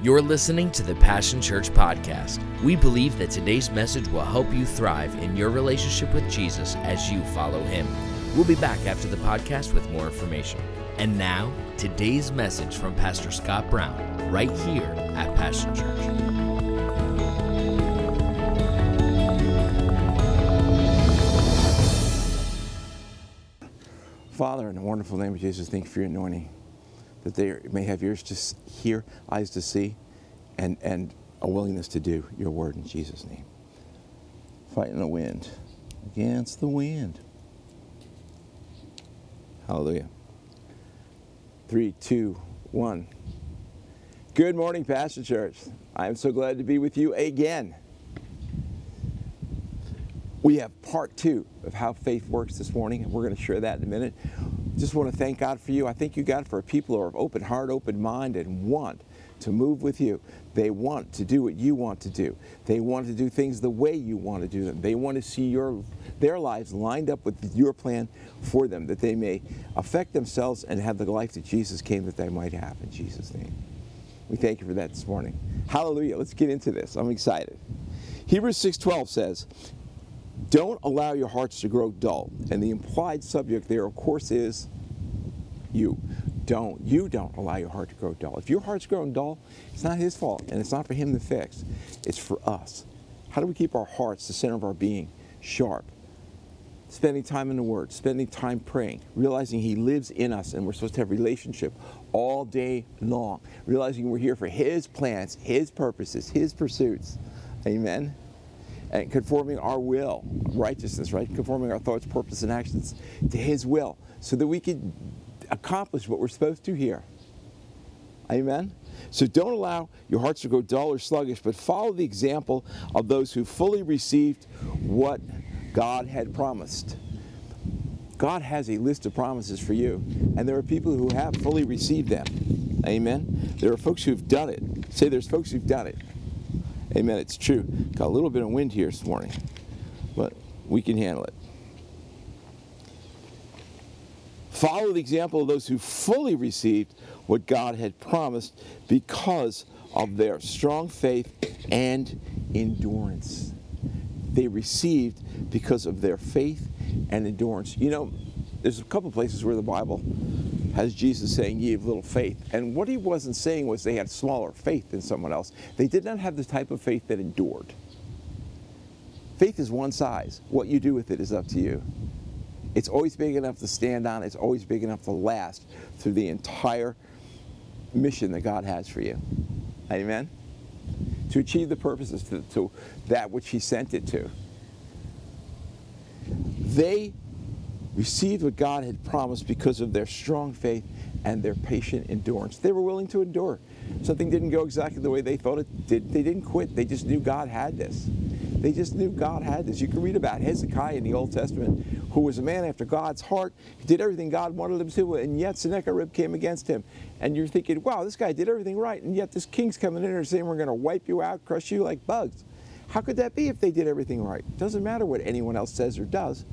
You're listening to the Passion Church podcast. We believe that today's message will help you thrive in your relationship with Jesus as you follow him. We'll be back after the podcast with more information. And now, today's message from Pastor Scott Brown, right here at Passion Church. Father, in the wonderful name of Jesus, thank you for your anointing that they may have ears to hear, eyes to see, and, and a willingness to do your word in Jesus' name. Fighting the wind, against the wind. Hallelujah. Three, two, one. Good morning, Passion Church. I'm so glad to be with you again. We have part two of how faith works this morning, and we're going to share that in a minute just want to thank God for you. I thank you, God, for people who are open heart, open mind, and want to move with you. They want to do what you want to do. They want to do things the way you want to do them. They want to see your their lives lined up with your plan for them, that they may affect themselves and have the life that Jesus came that they might have. In Jesus' name. We thank you for that this morning. Hallelujah. Let's get into this. I'm excited. Hebrews 6:12 says, don't allow your hearts to grow dull. And the implied subject there, of course, is you. Don't. You don't allow your heart to grow dull. If your heart's grown dull, it's not his fault, and it's not for him to fix. It's for us. How do we keep our hearts, the center of our being, sharp? Spending time in the Word, spending time praying, realizing He lives in us and we're supposed to have relationship all day long, realizing we're here for His plans, His purposes, His pursuits. Amen and conforming our will, righteousness, right? Conforming our thoughts, purpose, and actions to His will so that we can accomplish what we're supposed to here. Amen? So don't allow your hearts to go dull or sluggish, but follow the example of those who fully received what God had promised. God has a list of promises for you, and there are people who have fully received them. Amen? There are folks who've done it. Say there's folks who've done it. Amen. It's true. Got a little bit of wind here this morning, but we can handle it. Follow the example of those who fully received what God had promised because of their strong faith and endurance. They received because of their faith and endurance. You know, there's a couple places where the Bible has Jesus saying, Ye have little faith. And what he wasn't saying was they had smaller faith than someone else. They did not have the type of faith that endured. Faith is one size. What you do with it is up to you. It's always big enough to stand on, it's always big enough to last through the entire mission that God has for you. Amen? To achieve the purposes to, to that which He sent it to. They received what God had promised because of their strong faith and their patient endurance. They were willing to endure. Something didn't go exactly the way they thought it did. They didn't quit. They just knew God had this. They just knew God had this. You can read about Hezekiah in the Old Testament, who was a man after God's heart. He did everything God wanted him to, and yet Sennacherib came against him. And you're thinking, wow, this guy did everything right, and yet this king's coming in and saying, we're going to wipe you out, crush you like bugs. How could that be if they did everything right? Doesn't matter what anyone else says or does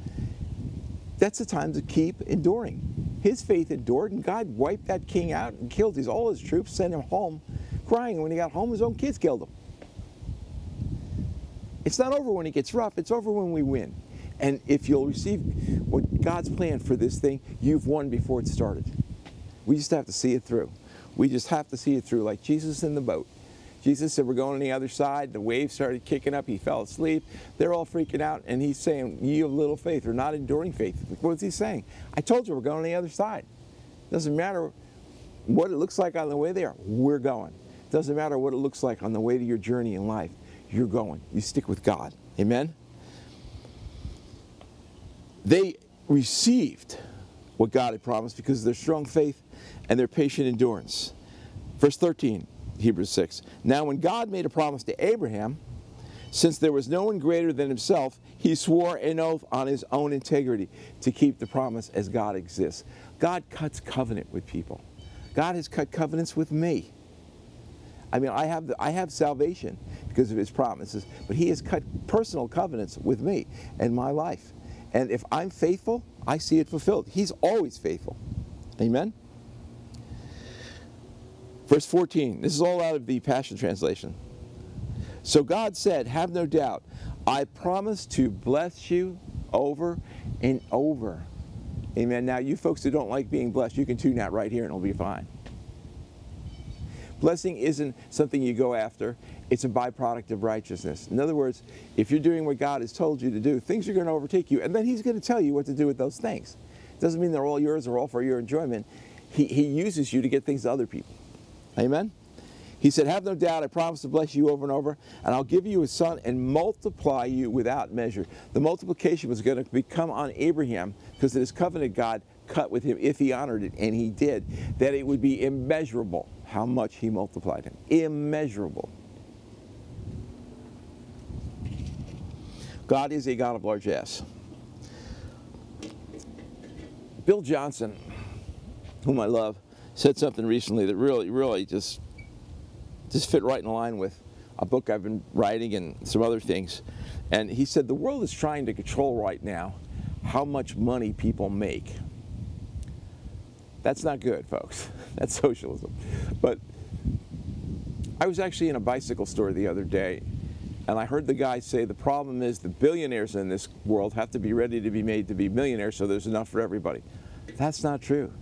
that's the time to keep enduring. His faith endured, and God wiped that king out and killed his, all his troops, sent him home crying. And when he got home, his own kids killed him. It's not over when it gets rough, it's over when we win. And if you'll receive what God's plan for this thing, you've won before it started. We just have to see it through. We just have to see it through, like Jesus in the boat. Jesus said, We're going on the other side. The waves started kicking up. He fell asleep. They're all freaking out. And he's saying, You have little faith or not enduring faith. What's he saying? I told you we're going on the other side. Doesn't matter what it looks like on the way there, we're going. Doesn't matter what it looks like on the way to your journey in life, you're going. You stick with God. Amen? They received what God had promised because of their strong faith and their patient endurance. Verse 13 Hebrews 6. Now, when God made a promise to Abraham, since there was no one greater than himself, he swore an oath on his own integrity to keep the promise as God exists. God cuts covenant with people. God has cut covenants with me. I mean, I have, the, I have salvation because of his promises, but he has cut personal covenants with me and my life. And if I'm faithful, I see it fulfilled. He's always faithful. Amen? Verse 14, this is all out of the Passion Translation. So God said, Have no doubt, I promise to bless you over and over. Amen. Now, you folks who don't like being blessed, you can tune out right here and it'll be fine. Blessing isn't something you go after, it's a byproduct of righteousness. In other words, if you're doing what God has told you to do, things are going to overtake you, and then He's going to tell you what to do with those things. It doesn't mean they're all yours or all for your enjoyment. He, he uses you to get things to other people. Amen? He said, Have no doubt, I promise to bless you over and over, and I'll give you a son and multiply you without measure. The multiplication was going to become on Abraham because his covenant God cut with him if he honored it, and he did, that it would be immeasurable how much he multiplied him. Immeasurable. God is a God of largesse. Bill Johnson, whom I love, said something recently that really, really just just fit right in line with a book I've been writing and some other things. And he said the world is trying to control right now how much money people make. That's not good, folks. That's socialism. But I was actually in a bicycle store the other day, and I heard the guy say the problem is the billionaires in this world have to be ready to be made to be millionaires so there's enough for everybody. That's not true.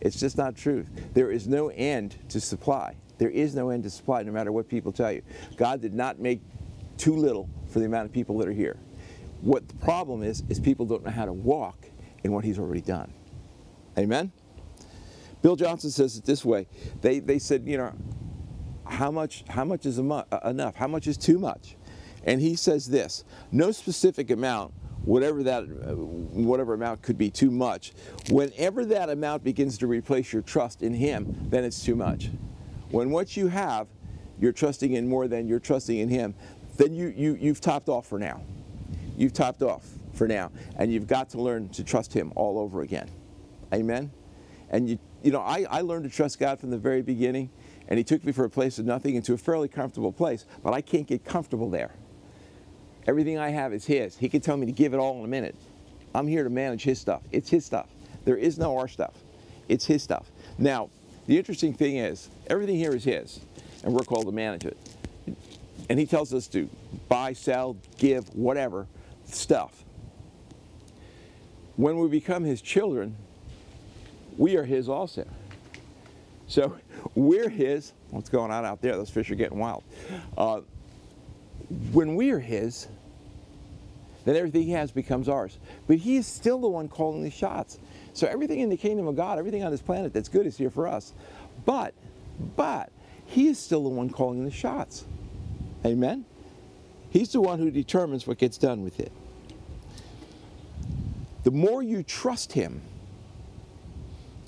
It's just not true. There is no end to supply. There is no end to supply, no matter what people tell you. God did not make too little for the amount of people that are here. What the problem is, is people don't know how to walk in what He's already done. Amen? Bill Johnson says it this way. They, they said, you know, how much, how much is uh, enough? How much is too much? And he says this no specific amount whatever that uh, whatever amount could be too much. Whenever that amount begins to replace your trust in him then it's too much. When what you have you're trusting in more than you're trusting in him then you, you you've topped off for now. You've topped off for now and you've got to learn to trust him all over again. Amen? And you you know i, I learned to trust god from the very beginning and he took me from a place of nothing into a fairly comfortable place but i can't get comfortable there Everything I have is His. He can tell me to give it all in a minute. I'm here to manage His stuff. It's His stuff. There is no our stuff. It's His stuff. Now, the interesting thing is, everything here is His, and we're called to manage it. And He tells us to buy, sell, give, whatever stuff. When we become His children, we are His also. So we're His. What's going on out there? Those fish are getting wild. Uh, when we are His, then everything He has becomes ours. But He is still the one calling the shots. So everything in the kingdom of God, everything on this planet that's good is here for us. But, but, He is still the one calling the shots. Amen? He's the one who determines what gets done with it. The more you trust Him,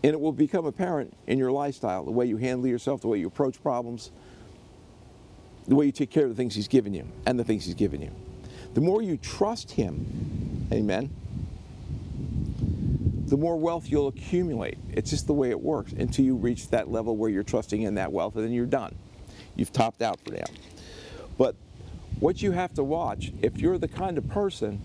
and it will become apparent in your lifestyle, the way you handle yourself, the way you approach problems, the way you take care of the things He's given you and the things He's given you. The more you trust Him, amen, the more wealth you'll accumulate. It's just the way it works until you reach that level where you're trusting in that wealth and then you're done. You've topped out for now. But what you have to watch, if you're the kind of person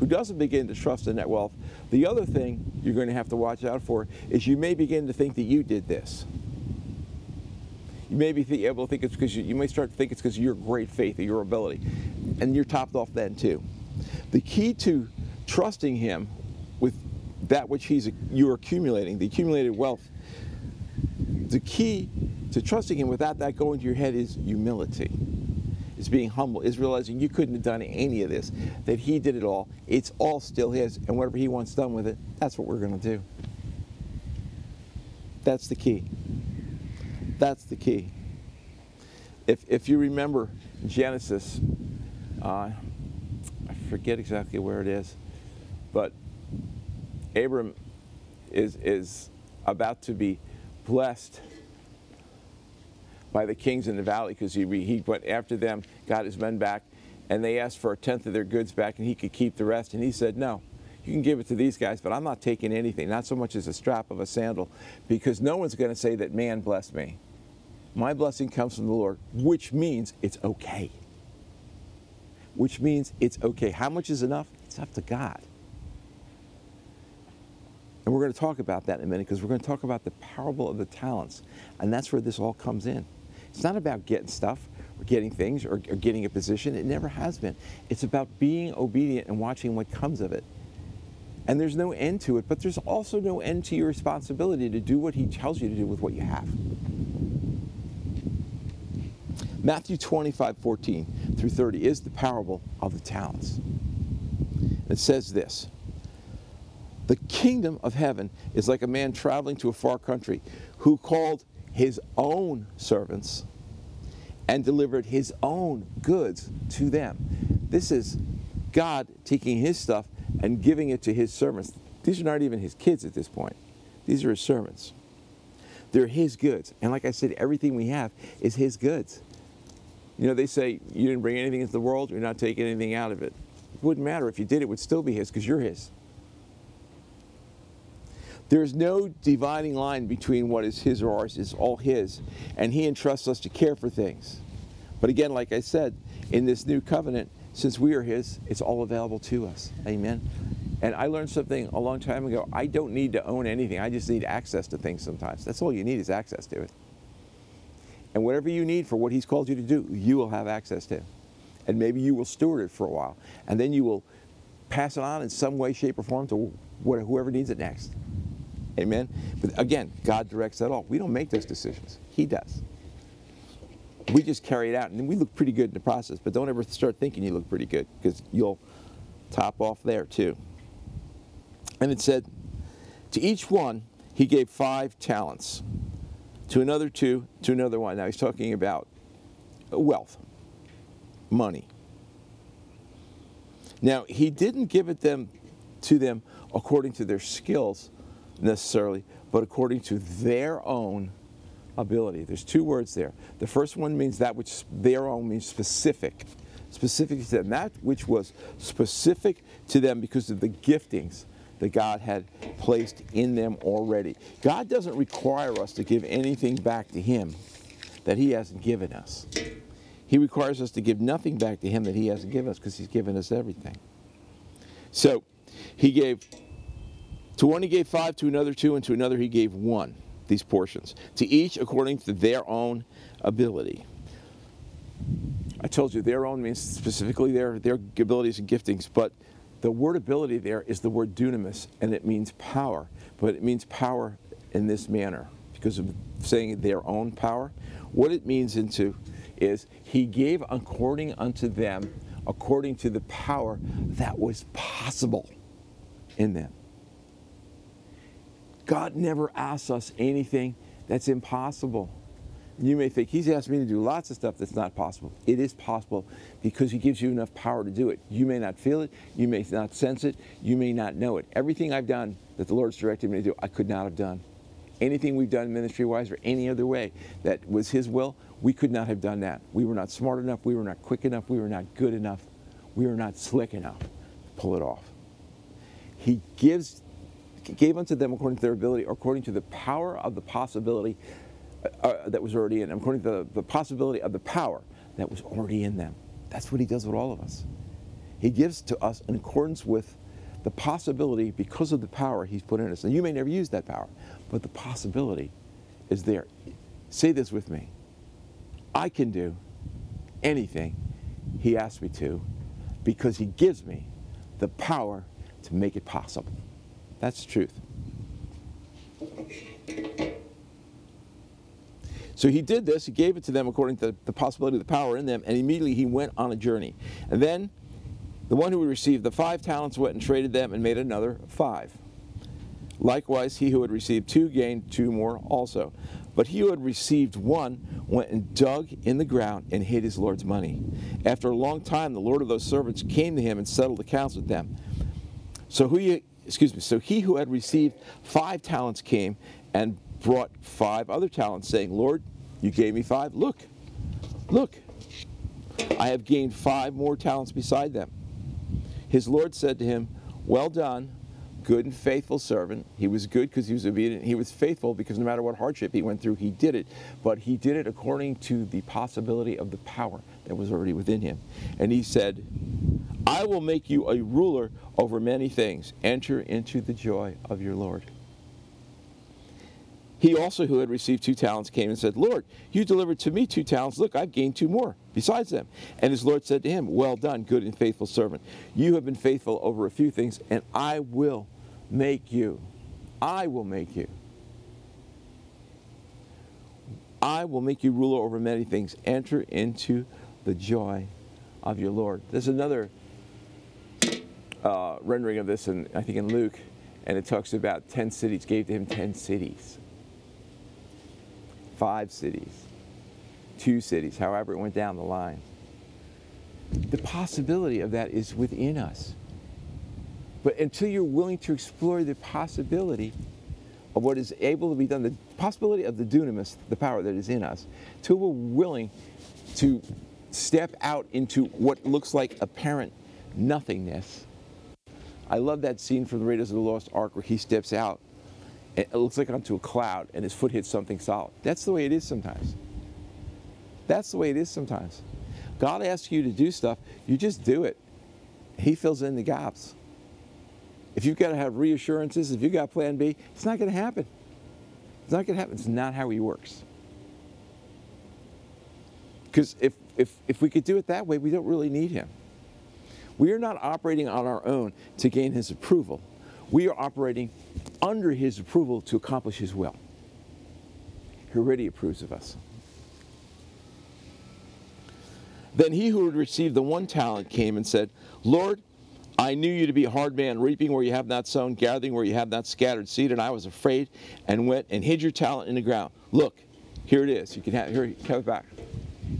who doesn't begin to trust in that wealth, the other thing you're going to have to watch out for is you may begin to think that you did this. You may be able to think it's because you, you may start to think it's because of your great faith or your ability, and you're topped off then too. The key to trusting Him with that which He's you're accumulating, the accumulated wealth. The key to trusting Him without that going to your head is humility. Is being humble, is realizing you couldn't have done any of this, that He did it all. It's all still His, and whatever He wants done with it, that's what we're going to do. That's the key. That's the key. If, if you remember Genesis, uh, I forget exactly where it is, but Abram is, is about to be blessed by the kings in the valley because he, he went after them, got his men back, and they asked for a tenth of their goods back and he could keep the rest. And he said, No, you can give it to these guys, but I'm not taking anything, not so much as a strap of a sandal, because no one's going to say that man blessed me. My blessing comes from the Lord, which means it's okay. Which means it's okay. How much is enough? It's up to God. And we're going to talk about that in a minute because we're going to talk about the parable of the talents. And that's where this all comes in. It's not about getting stuff or getting things or, or getting a position. It never has been. It's about being obedient and watching what comes of it. And there's no end to it, but there's also no end to your responsibility to do what He tells you to do with what you have. Matthew 25, 14 through 30 is the parable of the talents. It says this The kingdom of heaven is like a man traveling to a far country who called his own servants and delivered his own goods to them. This is God taking his stuff and giving it to his servants. These are not even his kids at this point, these are his servants. They're his goods. And like I said, everything we have is his goods. You know, they say you didn't bring anything into the world, you're not taking anything out of it. It wouldn't matter. If you did, it would still be his because you're his. There's no dividing line between what is his or ours. It's all his. And he entrusts us to care for things. But again, like I said, in this new covenant, since we are his, it's all available to us. Amen. And I learned something a long time ago. I don't need to own anything. I just need access to things sometimes. That's all you need is access to it. And whatever you need for what he's called you to do, you will have access to. And maybe you will steward it for a while. And then you will pass it on in some way, shape, or form to whoever needs it next. Amen. But again, God directs that all. We don't make those decisions. He does. We just carry it out, and we look pretty good in the process. But don't ever start thinking you look pretty good, because you'll top off there too. And it said, to each one he gave five talents, to another two, to another one. Now he's talking about wealth, money. Now he didn't give it them to them according to their skills necessarily, but according to their own ability. There's two words there. The first one means that which their own means specific. Specific to them. That which was specific to them because of the giftings that God had placed in them already. God doesn't require us to give anything back to Him that He hasn't given us. He requires us to give nothing back to Him that He hasn't given us because He's given us everything. So, He gave, to one He gave five, to another two, and to another He gave one, these portions, to each according to their own ability. I told you their own means specifically their, their abilities and giftings, but the word ability there is the word dunamis, and it means power, but it means power in this manner because of saying their own power. What it means into is he gave according unto them, according to the power that was possible in them. God never asks us anything that's impossible. You may think he's asked me to do lots of stuff that's not possible. It is possible because he gives you enough power to do it. You may not feel it, you may not sense it, you may not know it. Everything I've done that the Lord's directed me to do, I could not have done. Anything we've done ministry wise or any other way that was his will, we could not have done that. We were not smart enough, we were not quick enough, we were not good enough, we were not slick enough to pull it off. He gives gave unto them according to their ability, according to the power of the possibility uh, that was already in them, according to the, the possibility of the power that was already in them. That's what he does with all of us. He gives to us in accordance with the possibility because of the power he's put in us. And you may never use that power, but the possibility is there. Say this with me I can do anything he asks me to because he gives me the power to make it possible. That's the truth. So he did this, he gave it to them according to the possibility of the power in them, and immediately he went on a journey. And then the one who had received the five talents went and traded them and made another five. Likewise, he who had received two gained two more also. But he who had received one went and dug in the ground and hid his Lord's money. After a long time, the Lord of those servants came to him and settled accounts with them. So he, excuse me, so he who had received five talents came and brought five other talents, saying, Lord, you gave me five. Look, look, I have gained five more talents beside them. His Lord said to him, Well done, good and faithful servant. He was good because he was obedient. He was faithful because no matter what hardship he went through, he did it. But he did it according to the possibility of the power that was already within him. And he said, I will make you a ruler over many things. Enter into the joy of your Lord. He also, who had received two talents, came and said, Lord, you delivered to me two talents. Look, I've gained two more besides them. And his Lord said to him, Well done, good and faithful servant. You have been faithful over a few things, and I will make you. I will make you. I will make you ruler over many things. Enter into the joy of your Lord. There's another uh, rendering of this, in, I think in Luke, and it talks about 10 cities, gave to him 10 cities five cities, two cities, however it went down the line. The possibility of that is within us. But until you're willing to explore the possibility of what is able to be done, the possibility of the dunamis, the power that is in us, until we're willing to step out into what looks like apparent nothingness. I love that scene from the Raiders of the Lost Ark where he steps out it looks like onto a cloud and his foot hits something solid. That's the way it is sometimes. That's the way it is sometimes. God asks you to do stuff, you just do it. He fills in the gaps. If you've got to have reassurances, if you've got plan B, it's not going to happen. It's not going to happen. It's not how he works. Because if, if, if we could do it that way, we don't really need him. We are not operating on our own to gain his approval we are operating under his approval to accomplish his will. He already approves of us. Then he who had received the one talent came and said, Lord, I knew you to be a hard man, reaping where you have not sown, gathering where you have not scattered seed, and I was afraid and went and hid your talent in the ground. Look, here it is. You can have, here, it back.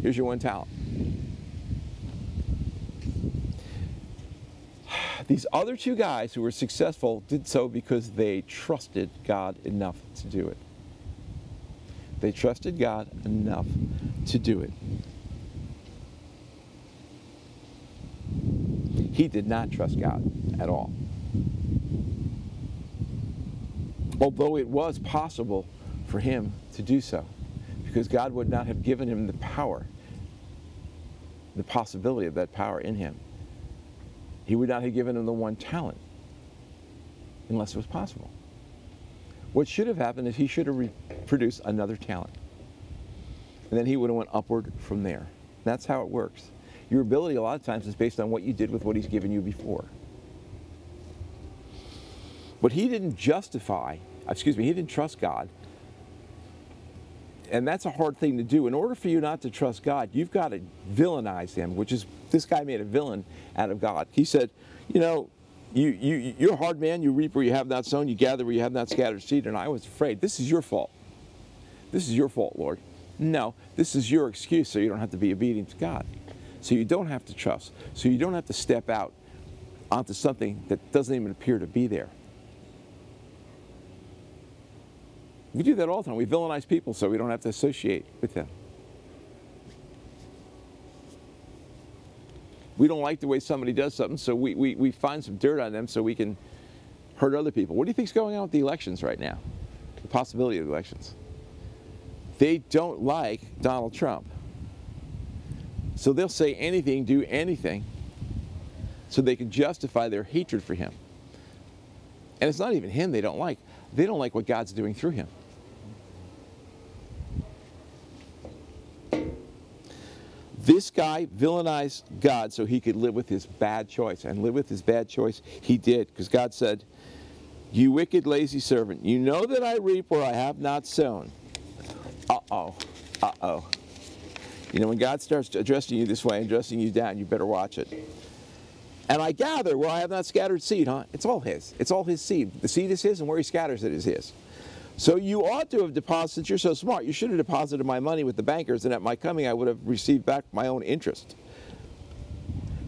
Here's your one talent. These other two guys who were successful did so because they trusted God enough to do it. They trusted God enough to do it. He did not trust God at all. Although it was possible for him to do so, because God would not have given him the power, the possibility of that power in him he would not have given him the one talent unless it was possible. What should have happened is he should have produced another talent. And then he would have went upward from there. That's how it works. Your ability a lot of times is based on what you did with what he's given you before. But he didn't justify, excuse me, he didn't trust God and that's a hard thing to do. In order for you not to trust God, you've got to villainize him, which is this guy made a villain out of God. He said, you know, you, you, you're a hard man, you reap where you have not sown, you gather where you have not scattered seed, and I was afraid. This is your fault. This is your fault, Lord. No, this is your excuse so you don't have to be obedient to God. So you don't have to trust. So you don't have to step out onto something that doesn't even appear to be there. We do that all the time. We villainize people so we don't have to associate with them. We don't like the way somebody does something, so we, we, we find some dirt on them so we can hurt other people. What do you think's going on with the elections right now? The possibility of elections. They don't like Donald Trump. So they'll say anything, do anything, so they can justify their hatred for him. And it's not even him they don't like. They don't like what God's doing through him. This guy villainized God so he could live with his bad choice. And live with his bad choice he did, because God said, You wicked, lazy servant, you know that I reap where I have not sown. Uh oh. Uh oh. You know, when God starts addressing you this way and addressing you down, you better watch it. And I gather where I have not scattered seed, huh? It's all his. It's all his seed. The seed is his, and where he scatters it is his. So you ought to have deposited, since you're so smart, you should have deposited my money with the bankers, and at my coming I would have received back my own interest.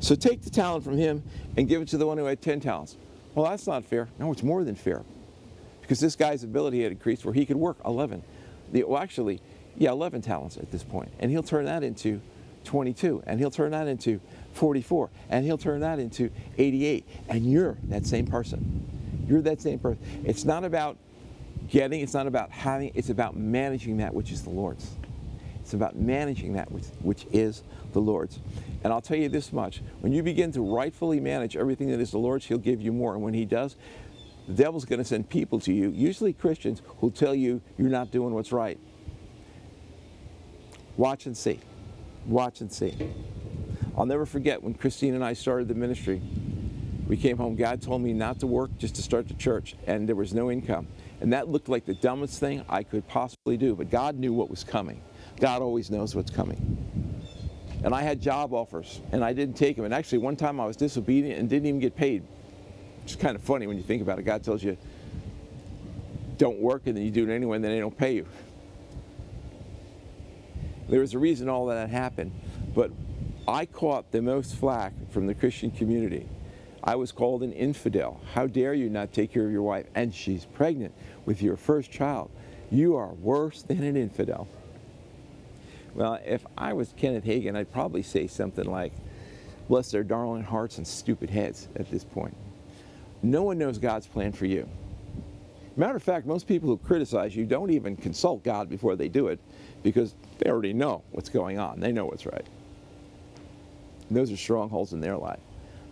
So take the talent from him and give it to the one who had 10 talents. Well, that's not fair. No, it's more than fair. Because this guy's ability had increased where he could work 11. The, well, actually, yeah, 11 talents at this point. And he'll turn that into 22. And he'll turn that into 44. And he'll turn that into 88. And you're that same person. You're that same person. It's not about Getting, it's not about having, it's about managing that which is the Lord's. It's about managing that which, which is the Lord's. And I'll tell you this much when you begin to rightfully manage everything that is the Lord's, He'll give you more. And when He does, the devil's going to send people to you, usually Christians, who'll tell you you're not doing what's right. Watch and see. Watch and see. I'll never forget when Christine and I started the ministry. We came home, God told me not to work, just to start the church, and there was no income. And that looked like the dumbest thing I could possibly do, but God knew what was coming. God always knows what's coming. And I had job offers, and I didn't take them. And actually, one time I was disobedient and didn't even get paid. It's kind of funny when you think about it. God tells you, don't work, and then you do it anyway, and then they don't pay you. There was a reason all that happened. But I caught the most flack from the Christian community. I was called an infidel. How dare you not take care of your wife? And she's pregnant with your first child. You are worse than an infidel. Well, if I was Kenneth Hagin, I'd probably say something like, bless their darling hearts and stupid heads at this point. No one knows God's plan for you. Matter of fact, most people who criticize you don't even consult God before they do it because they already know what's going on. They know what's right. Those are strongholds in their life.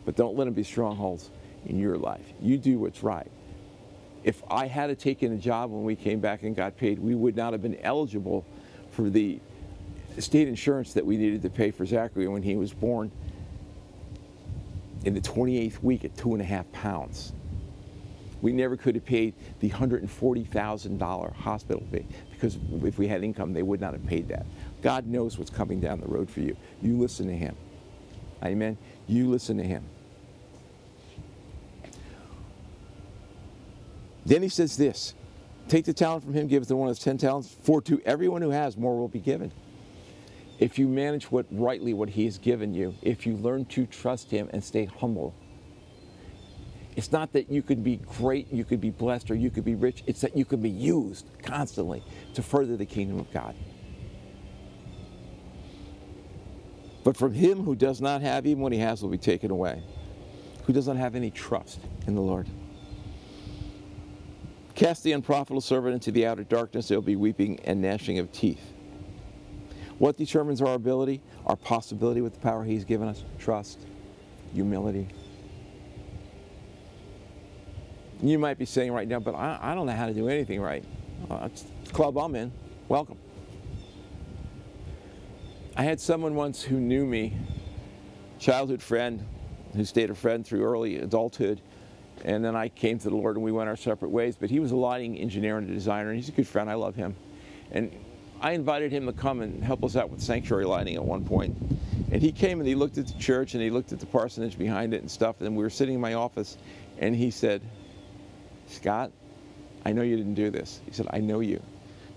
But don't let them be strongholds in your life. You do what's right. If I had taken a job when we came back and got paid, we would not have been eligible for the state insurance that we needed to pay for Zachary when he was born in the 28th week at two and a half pounds. We never could have paid the $140,000 hospital fee because if we had income, they would not have paid that. God knows what's coming down the road for you. You listen to Him. Amen. You listen to Him. Then He says this Take the talent from him, give it to one of ten talents, for to everyone who has, more will be given if you manage what rightly what he has given you, if you learn to trust him and stay humble. It's not that you could be great, you could be blessed, or you could be rich. It's that you could be used constantly to further the kingdom of God. But from him who does not have, even what he has will be taken away, who does not have any trust in the Lord. Cast the unprofitable servant into the outer darkness, there will be weeping and gnashing of teeth. What determines our ability, our possibility with the power He's given us? Trust, humility. You might be saying right now, but I, I don't know how to do anything right. Uh, club I'm in. Welcome. I had someone once who knew me, childhood friend, who stayed a friend through early adulthood. And then I came to the Lord and we went our separate ways. But he was a lighting engineer and a designer, and he's a good friend. I love him. And I invited him to come and help us out with sanctuary lighting at one point. And he came and he looked at the church and he looked at the parsonage behind it and stuff. And we were sitting in my office and he said, Scott, I know you didn't do this. He said, I know you.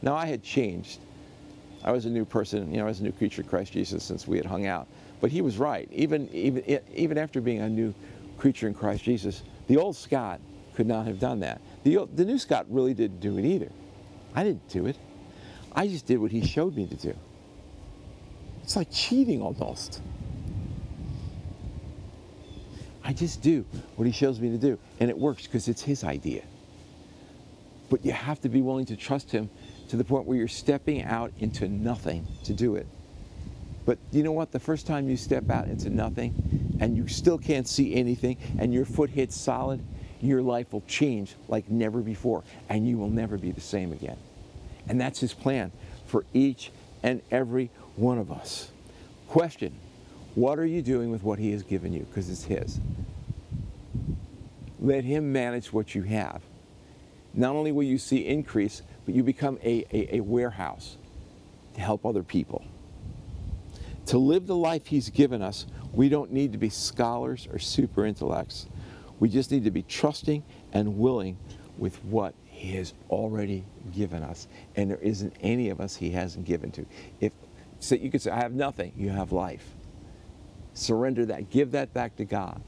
Now I had changed. I was a new person, you know, I was a new creature Christ Jesus since we had hung out. But he was right. Even, even, even after being a new creature in Christ Jesus, the old Scott could not have done that. The, the new Scott really didn't do it either. I didn't do it. I just did what he showed me to do. It's like cheating almost. I just do what he shows me to do, and it works because it's his idea. But you have to be willing to trust him to the point where you're stepping out into nothing to do it. But you know what? The first time you step out into nothing and you still can't see anything and your foot hits solid, your life will change like never before and you will never be the same again. And that's his plan for each and every one of us. Question What are you doing with what he has given you? Because it's his. Let him manage what you have. Not only will you see increase, but you become a, a, a warehouse to help other people. To live the life he's given us, we don't need to be scholars or super intellects. We just need to be trusting and willing with what he has already given us, and there isn't any of us He hasn't given to. If so, you could say, "I have nothing," you have life. Surrender that. Give that back to God.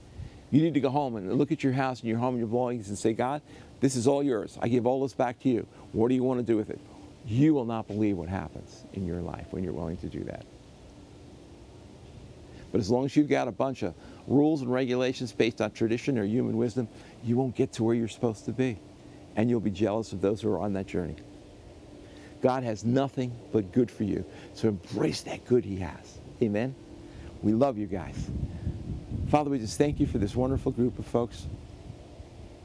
You need to go home and look at your house and your home and your belongings and say, God, this is all yours. I give all this back to you. What do you want to do with it? You will not believe what happens in your life when you're willing to do that. But as long as you've got a bunch of rules and regulations based on tradition or human wisdom, you won't get to where you're supposed to be and you'll be jealous of those who are on that journey. God has nothing but good for you. So embrace that good He has. Amen. We love you guys. Father, we just thank you for this wonderful group of folks.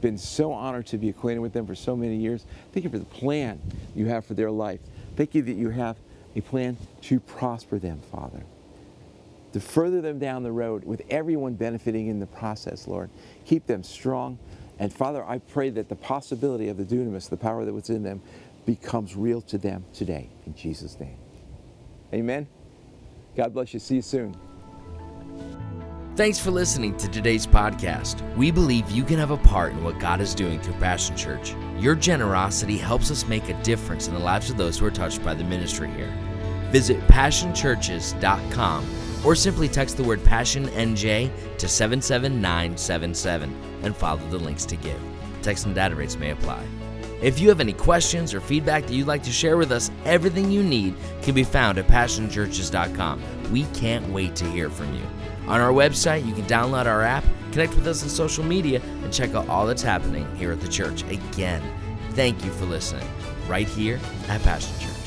been so honored to be acquainted with them for so many years. Thank you for the plan you have for their life. Thank you that you have a plan to prosper them, Father. To further them down the road with everyone benefiting in the process, Lord. Keep them strong. And Father, I pray that the possibility of the dunamis, the power that was in them, becomes real to them today. In Jesus' name. Amen. God bless you. See you soon. Thanks for listening to today's podcast. We believe you can have a part in what God is doing through Passion Church. Your generosity helps us make a difference in the lives of those who are touched by the ministry here. Visit passionchurches.com or simply text the word PassionNJ to 77977 and follow the links to give. Text and data rates may apply. If you have any questions or feedback that you'd like to share with us, everything you need can be found at passionchurches.com. We can't wait to hear from you. On our website, you can download our app, connect with us on social media, and check out all that's happening here at the church. Again, thank you for listening right here at Passion Church.